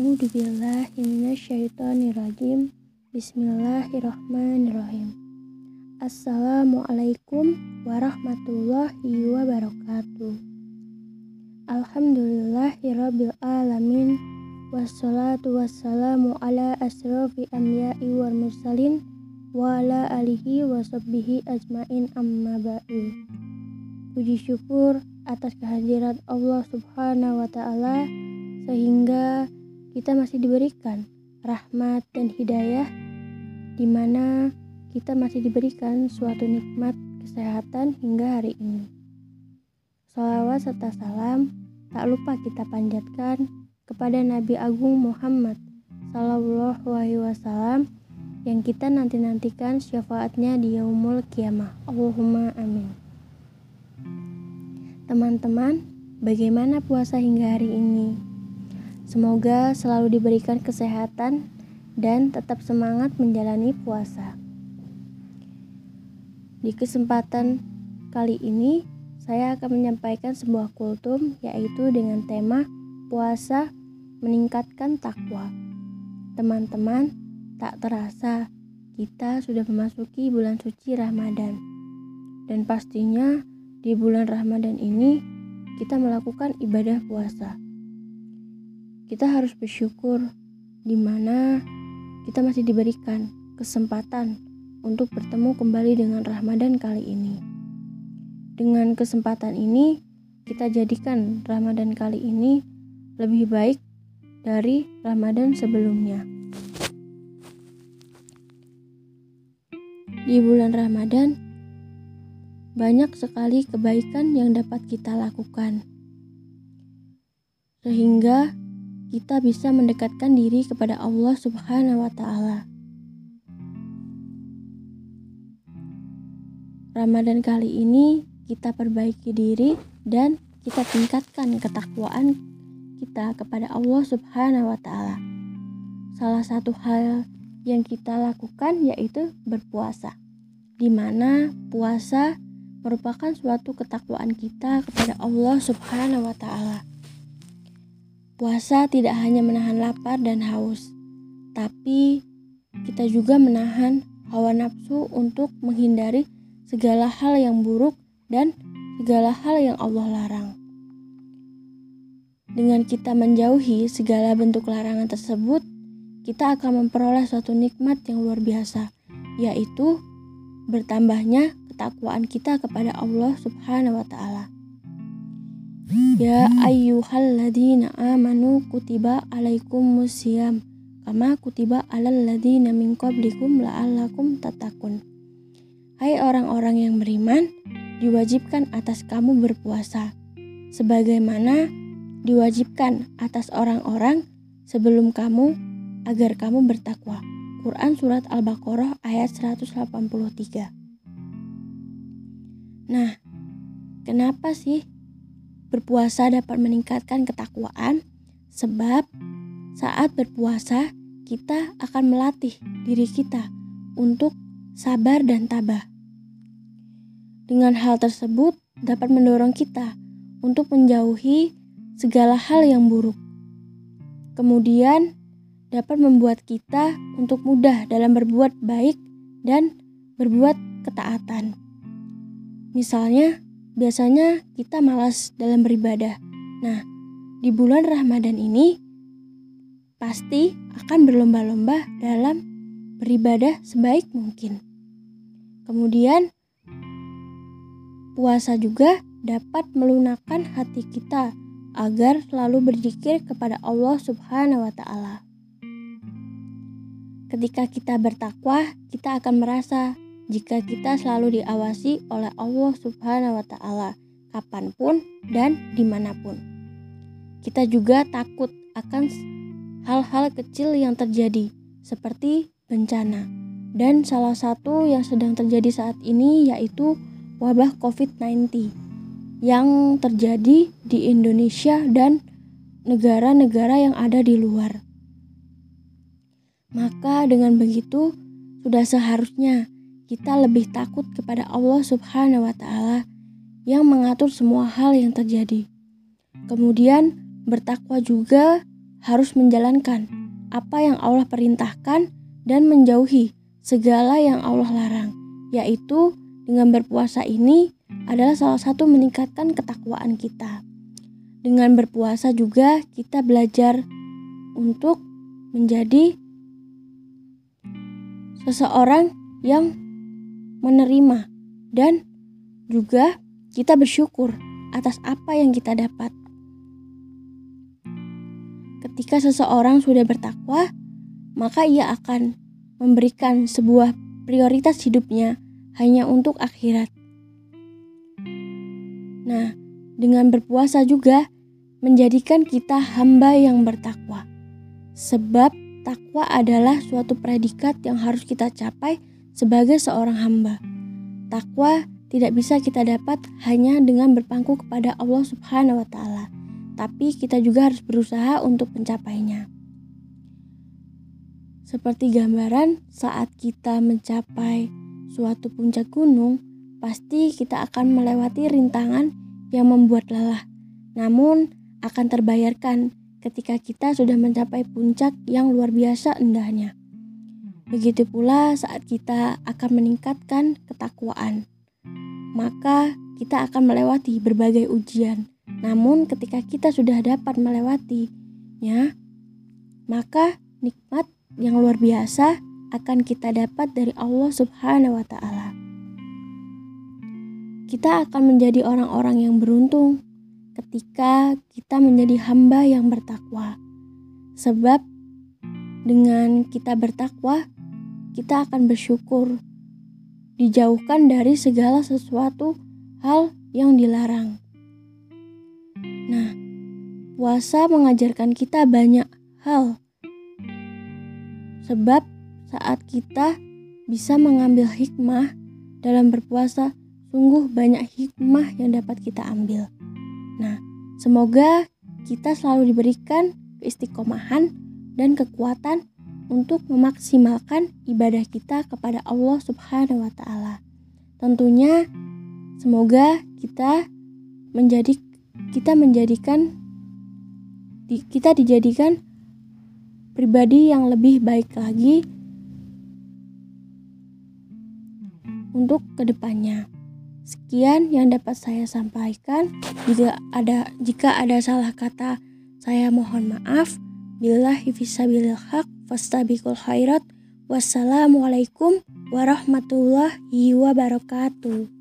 Minasyaitonir Bismillahirrahmanirrahim. Assalamualaikum warahmatullahi wabarakatuh. Alhamdulillahirabbil alamin wassalatu wassalamu ala asrofi amya'i wal mursalin wa ala alihi wa sahbihi ajmain amma ba'du. Puji syukur atas kehadiran Allah Subhanahu wa taala sehingga kita masih diberikan rahmat dan hidayah di mana kita masih diberikan suatu nikmat kesehatan hingga hari ini. Salawat serta salam tak lupa kita panjatkan kepada Nabi Agung Muhammad Sallallahu Alaihi Wasallam yang kita nanti-nantikan syafaatnya di yaumul kiamah. Allahumma amin. Teman-teman, bagaimana puasa hingga hari ini? Semoga selalu diberikan kesehatan dan tetap semangat menjalani puasa. Di kesempatan kali ini, saya akan menyampaikan sebuah kultum yaitu dengan tema puasa meningkatkan takwa. Teman-teman, tak terasa kita sudah memasuki bulan suci Ramadan. Dan pastinya di bulan Ramadan ini kita melakukan ibadah puasa kita harus bersyukur di mana kita masih diberikan kesempatan untuk bertemu kembali dengan Ramadan kali ini. Dengan kesempatan ini, kita jadikan Ramadan kali ini lebih baik dari Ramadan sebelumnya. Di bulan Ramadan, banyak sekali kebaikan yang dapat kita lakukan, sehingga kita bisa mendekatkan diri kepada Allah Subhanahu wa Ta'ala. Ramadan kali ini kita perbaiki diri dan kita tingkatkan ketakwaan kita kepada Allah Subhanahu wa Ta'ala. Salah satu hal yang kita lakukan yaitu berpuasa, di mana puasa merupakan suatu ketakwaan kita kepada Allah Subhanahu wa Ta'ala. Puasa tidak hanya menahan lapar dan haus, tapi kita juga menahan hawa nafsu untuk menghindari segala hal yang buruk dan segala hal yang Allah larang. Dengan kita menjauhi segala bentuk larangan tersebut, kita akan memperoleh suatu nikmat yang luar biasa, yaitu bertambahnya ketakwaan kita kepada Allah Subhanahu wa Ta'ala. Ya ayyuhalladzina amanu kutiba alaikum musyam kama kutiba alal ladzina min qablikum la'allakum tatakun. Hai orang-orang yang beriman, diwajibkan atas kamu berpuasa sebagaimana diwajibkan atas orang-orang sebelum kamu agar kamu bertakwa. Quran surat Al-Baqarah ayat 183. Nah, kenapa sih Berpuasa dapat meningkatkan ketakwaan, sebab saat berpuasa kita akan melatih diri kita untuk sabar dan tabah. Dengan hal tersebut dapat mendorong kita untuk menjauhi segala hal yang buruk. Kemudian dapat membuat kita untuk mudah dalam berbuat baik dan berbuat ketaatan. Misalnya, biasanya kita malas dalam beribadah. Nah, di bulan Ramadan ini pasti akan berlomba-lomba dalam beribadah sebaik mungkin. Kemudian, puasa juga dapat melunakkan hati kita agar selalu berzikir kepada Allah Subhanahu wa Ta'ala. Ketika kita bertakwa, kita akan merasa jika kita selalu diawasi oleh Allah Subhanahu wa Ta'ala, kapan pun dan di mana pun. Kita juga takut akan hal-hal kecil yang terjadi, seperti bencana, dan salah satu yang sedang terjadi saat ini yaitu wabah COVID-19 yang terjadi di Indonesia dan negara-negara yang ada di luar. Maka, dengan begitu, sudah seharusnya kita lebih takut kepada Allah Subhanahu wa Ta'ala yang mengatur semua hal yang terjadi. Kemudian, bertakwa juga harus menjalankan apa yang Allah perintahkan dan menjauhi segala yang Allah larang, yaitu dengan berpuasa ini adalah salah satu meningkatkan ketakwaan kita. Dengan berpuasa juga kita belajar untuk menjadi seseorang yang menerima dan juga kita bersyukur atas apa yang kita dapat. Ketika seseorang sudah bertakwa, maka ia akan memberikan sebuah prioritas hidupnya hanya untuk akhirat. Nah, dengan berpuasa juga menjadikan kita hamba yang bertakwa. Sebab takwa adalah suatu predikat yang harus kita capai sebagai seorang hamba. Takwa tidak bisa kita dapat hanya dengan berpangku kepada Allah Subhanahu wa taala, tapi kita juga harus berusaha untuk mencapainya. Seperti gambaran saat kita mencapai suatu puncak gunung, pasti kita akan melewati rintangan yang membuat lelah. Namun, akan terbayarkan ketika kita sudah mencapai puncak yang luar biasa indahnya. Begitu pula saat kita akan meningkatkan ketakwaan, maka kita akan melewati berbagai ujian. Namun, ketika kita sudah dapat melewatinya, maka nikmat yang luar biasa akan kita dapat dari Allah Subhanahu wa taala. Kita akan menjadi orang-orang yang beruntung ketika kita menjadi hamba yang bertakwa. Sebab dengan kita bertakwa, kita akan bersyukur dijauhkan dari segala sesuatu hal yang dilarang. Nah, puasa mengajarkan kita banyak hal Sebab saat kita bisa mengambil hikmah dalam berpuasa, sungguh banyak hikmah yang dapat kita ambil. Nah, semoga kita selalu diberikan keistiqomahan dan kekuatan untuk memaksimalkan ibadah kita kepada Allah Subhanahu wa taala. Tentunya semoga kita menjadi kita menjadikan kita dijadikan pribadi yang lebih baik lagi untuk ke depannya. Sekian yang dapat saya sampaikan. Jika ada jika ada salah kata, saya mohon maaf. Billahi fisabilil haq fastabikul khairat. Wassalamualaikum warahmatullahi wabarakatuh.